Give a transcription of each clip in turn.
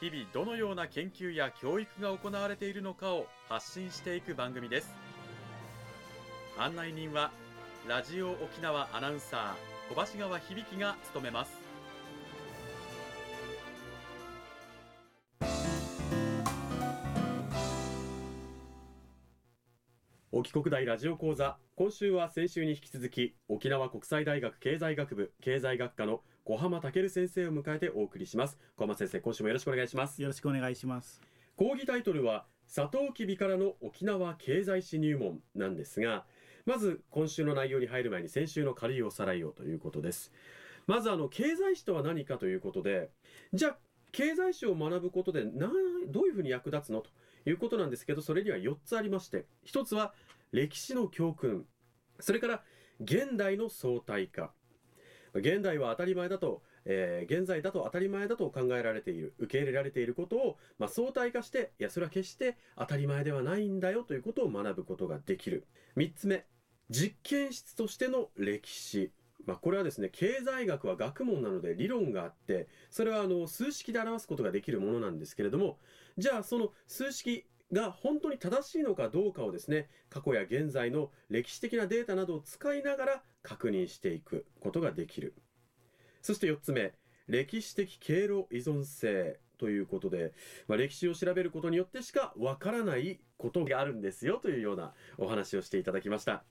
日々どのような研究や教育が行われているのかを発信していく番組です。案内人はラジオ沖縄アナウンサー小橋川響が務めます。沖国大ラジオ講座。今週は先週に引き続き沖縄国際大学経済学部経済学科の小浜健先生を迎えてお送りします。小浜先生今週もよろしくお願いします。よろしくお願いします。講義タイトルはサトウキビからの沖縄経済史入門なんですがまず今週の内容に入る前に先週の軽いおさらいをということです。まずあの経済史とは何かということでじゃあ経済史を学ぶことでなどういうふうに役立つのということなんですけどそれには4つありまして1つは歴史の教訓。それから現代の相対化現代は当たり前だと、えー、現在だと当たり前だと考えられている受け入れられていることを、まあ、相対化していやそれは決して当たり前ではないんだよということを学ぶことができる。3つ目実験室としての歴史。まあ、これはですね経済学は学問なので理論があってそれはあの数式で表すことができるものなんですけれどもじゃあその数式が本当に正しいのかどうかをですね過去や現在の歴史的なデータなどを使いながら確認していくことができる。そして4つ目歴史的経路依存性ということで、まあ、歴史を調べることによってしかわからないことがあるんですよというようなお話をしていただきました。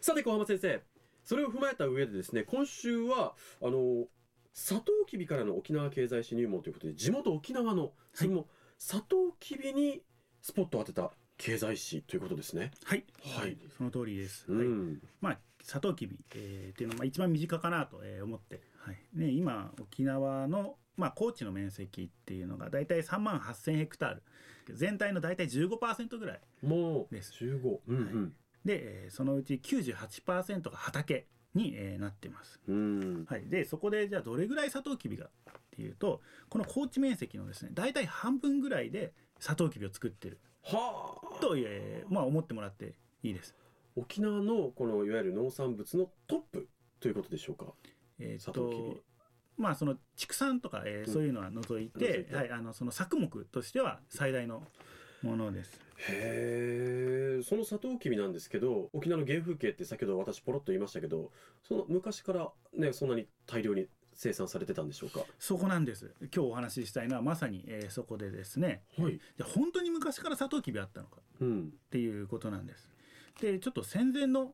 さて小浜先生それを踏まえた上でですね今週はあのサトウキビからの沖縄経済史入門ということで地元沖縄のそれも、サトウキビにスポットを当てた経済史ということですね。はい、はい、その通りです。うん、はい、まあサトウキビ、えー、っていうのは一番身近かなと思って、はい。ね、今沖縄のまあ、高地の面積っていうのが大体3万8000ヘクタール。全体の大体15%ぐらいもう15、うんうん、はい、でそのうち98%が畑に、えー、なってます、はい、でそこでじゃあどれぐらいサトウキビがっていうとこの高地面積のですね大体半分ぐらいでサトウキビを作ってる。はあ。と、えー、まあ思ってもらっていいです。沖縄のこのいわゆる農産物のトップということでしょうか？えっとまあその畜産とか、えー、そういうのは除いて、うん、はい、あのその作目としては最大のものです。へえそのサトウキビなんですけど沖縄の原風景って先ほど私ポロッと言いましたけどその昔からねそんなに大量に生産されてたんでしょうか？そこなんです。今日お話ししたいのはまさに、えー、そこでですね、はい、じゃ本当に昔からサトウキビあったのか、うん、っていうことなんです。でちょっと戦前の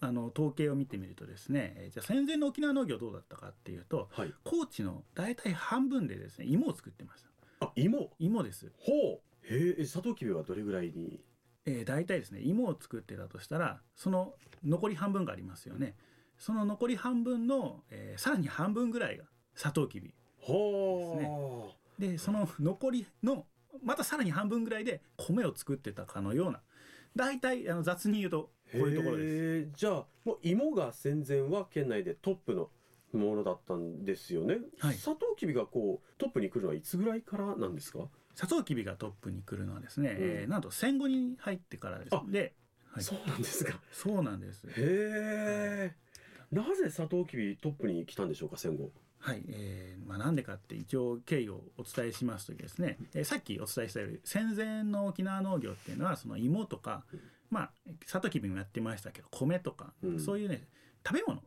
あの統計を見てみるとですねじゃあ戦前の沖縄農業どうだったかっていうと、はい、高知の大体半分でですね芋を作ってました。あ芋？芋です。ほうへえサトウキビはどれぐらいに？えー、大体ですね芋を作ってたとしたらその残り半分がありますよね。その残り半分の、えー、さらに半分ぐらいがサトウキビですね。でその残りのまたさらに半分ぐらいで米を作ってたかのような。大体あの雑に言うとこういうところです。じゃあもう芋が戦前は県内でトップのものだったんですよね。はい、サトウキビがこうトップに来るのはいつぐらいからなんですか？サトウキビがトップに来るのはですね、うん、えー、なんと戦後に入ってからです。で、はい、そうなんですか。そうなんです。へえ、なぜサトウキビトップに来たんでしょうか戦後。はい、えーまあ、なんでかって一応経緯をお伝えしますとですね、えー、さっきお伝えしたように戦前の沖縄農業っていうのはその芋とか、まあサトウキビもやってましたけど米とか、うん、そういうね食べ物。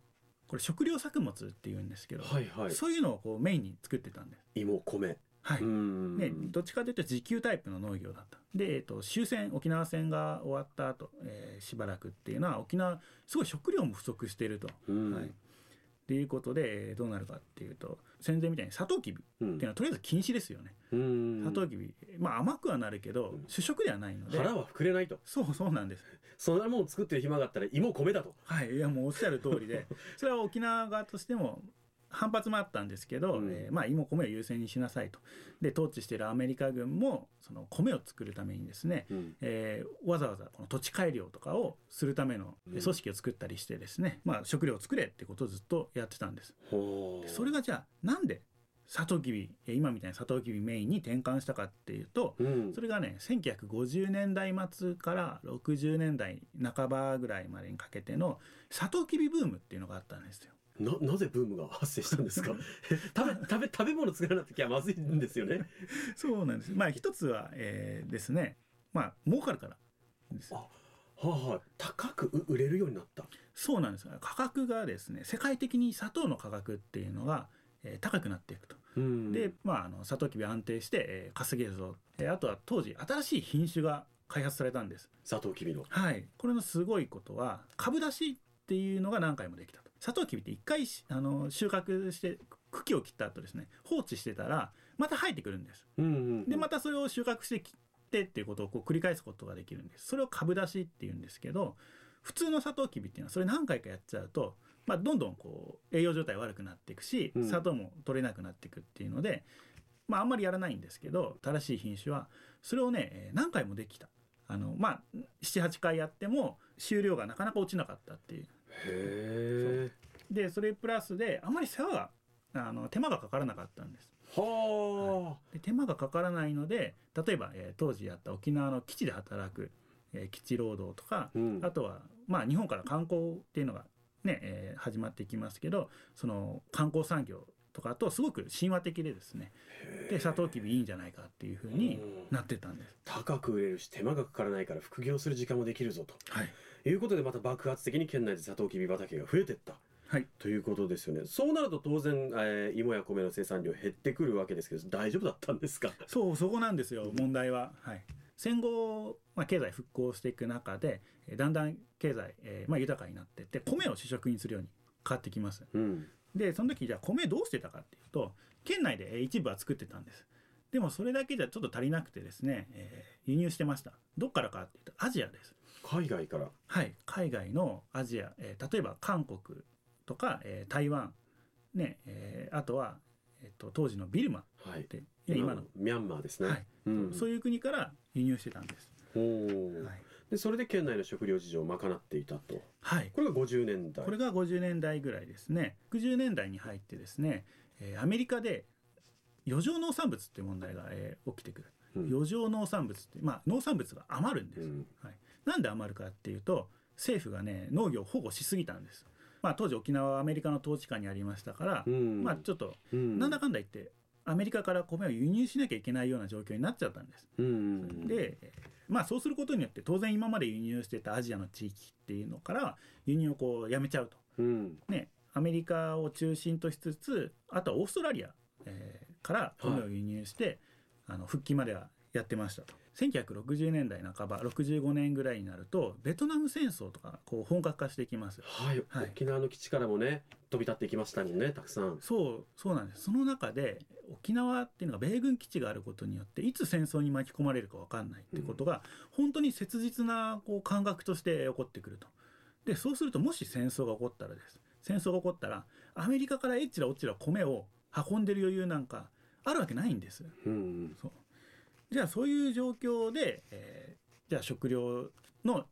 これ食料作物っていうんですけど、はいはい、そういうのをこうメインに作ってたんです。芋米はい、ね、どっちかというと自給タイプの農業だった。で、えーと、終戦沖縄戦が終わった後、えー、しばらくっていうのは沖縄すごい食料も不足していると。はい。っていうことでどうなるかっていうと戦前みたいにサトウキビっていうのはとりあえず禁止ですよね。サトウキビまあ甘くはなるけど主食ではないので。腹は膨れないと。そうそうなんです。そんなもん作ってる暇があったら芋米だと。はい。いやもうおっしゃる通りで。それは沖縄側としても反発もあったんですけど、うん、えー、まあ、芋米を優先にしなさいと。で統治しているアメリカ軍もその米を作るためにですね、うん、えー、わざわざこの土地改良とかをするための組織を作ったりしてですね、うん、まあ、食料を作れってことをずっとやってたんです。でそれがじゃあなんでサトウキビ今みたいにサトウキビメインに転換したかっていうと、うん、それがね1950年代末から60年代半ばぐらいまでにかけてのサトウキビブームっていうのがあったんですよ。ななぜブームが発生したんですか？食べ食べ食べ物作らなきゃまずいんですよね。そうなんです。まあ一つは、えー、ですね。まあ儲かるからですあはあ、はあ、高く売れるようになった。そうなんです。価格がですね世界的に砂糖の価格っていうのがえー、高くなっていくと。で、まあ、あのサトウキビ安定して、えー、稼げるぞ、えー、あとは当時新しい品種が開発されたんです。サトウキビの。はい。これのすごいことは株出しっていうのが何回もできたとサトウキビって一回あの収穫して茎を切った後ですね放置してたらまた生えてくるんです、うんうんうん、でまたそれを収穫して切ってっていうことをこう繰り返すことができるんです。それを株出しっていうんですけど普通のサトウキビっていうのはそれ何回かやっちゃうとまあ、どんどんこう栄養状態悪くなっていくし砂糖も取れなくなっていくっていうので、まあ、あんまりやらないんですけど正しい品種はそれをね何回もできた。あのまあ78回やっても収量がなかなか落ちなかったっていう。へでそれプラスであんまり世話があの手間がかからなかったんです。はあ、で手間がかからないので例えば、えー、当時やった沖縄の基地で働く、えー、基地労働とか、うん、あとはまあ日本から観光っていうのがね、えー、始まっていきますけどその観光産業とかとすごく親和的でですね。でサトウキビいいんじゃないかっていうふうになってたんです。高く売れるし手間がかからないから副業する時間もできるぞと、はい、いうことでまた爆発的に県内でサトウキビ畑が増えていったはい、ということですよね。そうなると当然、えー、芋や米の生産量減ってくるわけですけど、大丈夫だったんですか？そう、そこなんですよ、問題は。はい。戦後、まあ、経済復興していく中で、だんだん経済、えーまあ、豊かになってって米を主食にするように変わってきます、うん、でその時じゃあ米どうしてたかっていうと県内で一部は作ってたんですでもそれだけじゃちょっと足りなくてですね、えー、輸入してましたどっからかっていうとアジアです海外から？はい。海外のアジア、えー、例えば韓国とか、えー、台湾ねえー、あとは、えーと、当時のビルマはい、今の。ミャンマーですね、はい。うん、そういう国から輸入してたんです。お、はい、でそれで県内の食料事情を賄っていたと、はい、これが50年代これが50年代ぐらいですね。60年代に入ってですね、えー、アメリカで余剰農産物っていう問題が、えー、起きてくる、うん、余剰農産物って、まあ、農産物が余るんです、うん、はい、なんで余るかっていうと政府がね農業を保護しすぎたんです、まあ、当時沖縄はアメリカの統治下にありましたから、うん、まあ、ちょっと、なんだかんだ言ってアメリカから米を輸入しなきゃいけないような状況になっちゃったんです。でまあそうすることによって当然今まで輸入してたアジアの地域っていうのから輸入をこうやめちゃうと、うん、ね、アメリカを中心としつつあとはオーストラリア、えー、から米を輸入して、はい、あの復帰まではやってましたと。1960年代半ば65年ぐらいになるとベトナム戦争とかこう本格化していきます、はい、はい、沖縄の基地からもね飛び立っていきましたもんねたくさん。そうそうなんです。その中で沖縄っていうのが米軍基地があることによっていつ戦争に巻き込まれるか分かんないってことが、うん、本当に切実なこう感覚として起こってくると。でそうするともし戦争が起こったらです。戦争が起こったらアメリカからえっちらおっちら米を運んでる余裕なんかあるわけないんです、うん、そうじゃあそういう状況で、えー、じゃあ食料の、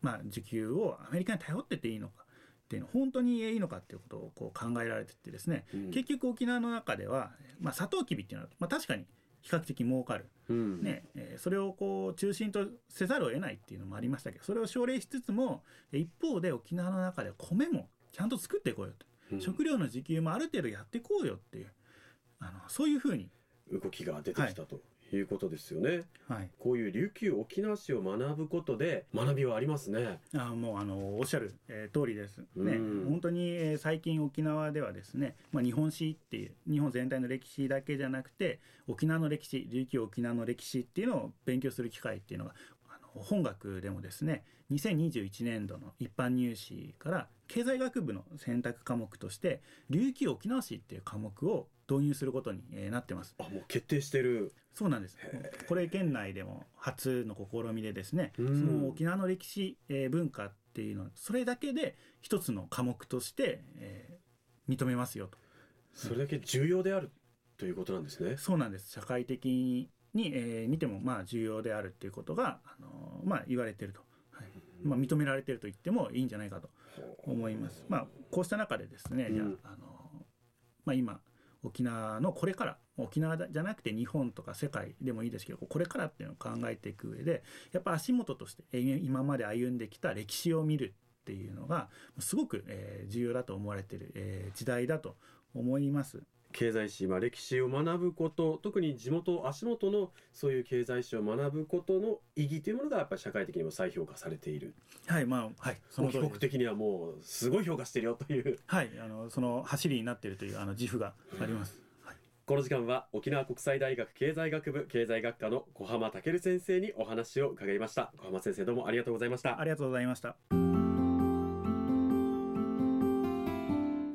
まあ、需給をアメリカに頼ってていいのかっていうの本当にいいのかっていうことをこう考えられててですね、うん、結局沖縄の中では、まあ、サトウキビっていうのは、まあ、確かに比較的儲かる、うん、ねえー、それをこう中心とせざるを得ないっていうのもありましたけどそれを奨励しつつも一方で沖縄の中で米もちゃんと作っていこうよと、うん、食料の自給もある程度やっていこうよっていうあのそういうふうに動きが出てきたと、はいいうことですよね。はい、こういう琉球沖縄市を学ぶことで学びはありますね。あもうあのおっしゃる、えー、通りですね。本当に、えー、最近沖縄ではですね、まあ日本史っていう日本全体の歴史だけじゃなくて沖縄の歴史、琉球沖縄の歴史っていうのを勉強する機会っていうのが本学でもですね2021年度の一般入試から経済学部の選択科目として琉球沖縄史っていう科目を導入することになってます。あもう決定してるそうなんです。これ県内でも初の試みでですね、その沖縄の歴史、えー、文化っていうのそれだけで一つの科目として、えー、認めますよと。それだけ重要であるということなんですね。そうなんです社会的に、えー、見てもまあ重要であるっていうことが、あのまあ、言われていると、はいまあ、認められていると言ってもいいんじゃないかと思います。まあ、こうした中でですね、じゃあ、あのまあ、今沖縄のこれから沖縄じゃなくて日本とか世界でもいいですけどこれからっていうのを考えていく上でやっぱ足元として今まで歩んできた歴史を見るっていうのがすごく、え重要だと思われてる、え時代だと思います。経済史、まあ、歴史を学ぶこと特に地元足元のそういう経済史を学ぶことの意義というものがやっぱり社会的にも再評価されている。はいまあはいその帰国的にはもうすごい評価してるよという。はいあのその走りになっているというあの自負があります、はい、この時間は沖縄国際大学経済学部経済学科の小浜健先生にお話を伺いました。小浜先生どうもありがとうございました。ありがとうございました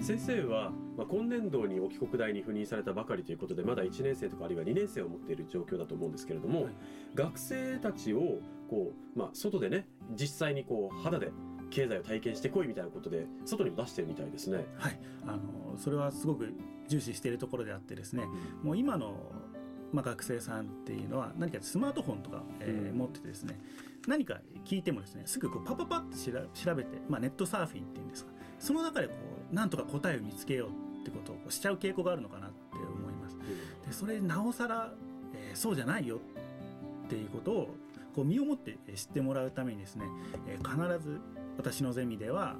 先生は、まあ、今年度に沖国大に赴任されたばかりということでまだ1年生とかあるいは2年生を持っている状況だと思うんですけれども、はい、学生たちをこう、まあ、外でね実際にこう肌で経済を体験してこいみたいなことで外にも出してるみたいですね。はい、あのそれはすごく重視しているところであってですね、うん、もう今のまあ、学生さんっていうのは何かスマートフォンとか、えー、うん、持っててですね何か聞いてもですねすぐこうパパパって調べて、まあ、ネットサーフィンっていうんですかその中でこうなんとか答えを見つけようってことをしちゃう傾向があるのかなって思います。でそれなおさら、えー、そうじゃないよっていうことをこう身をもって知ってもらうためにですね、えー、必ず私のゼミでは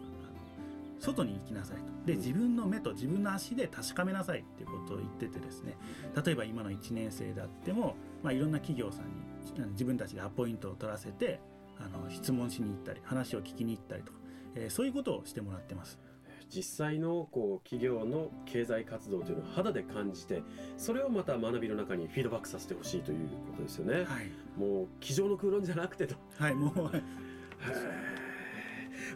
外に行きなさいとで自分の目と自分の足で確かめなさいっていうことを言っててですね例えば今の1年生であっても、まあ、いろんな企業さんに自分たちでアポイントを取らせてあの質問しに行ったり話を聞きに行ったりとかえー、そういうことをしてもらってます。実際のこう企業の経済活動というのを肌で感じてそれをまた学びの中にフィードバックさせてほしいということですよね。はい、もう机上の空論じゃなくてと。はいもう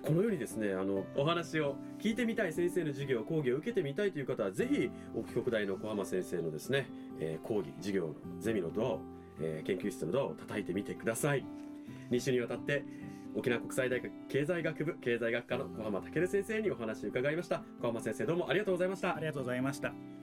このようにですねあのお話を聞いてみたい先生の授業講義を受けてみたいという方はぜひ沖国大の小浜先生のですね、えー、講義授業のゼミのドアを、えー、研究室のドアを叩いてみてください。2週にわたって沖縄国際大学経済学部経済学科の小浜健先生にお話を伺いました。小浜先生どうもありがとうございました。ありがとうございました。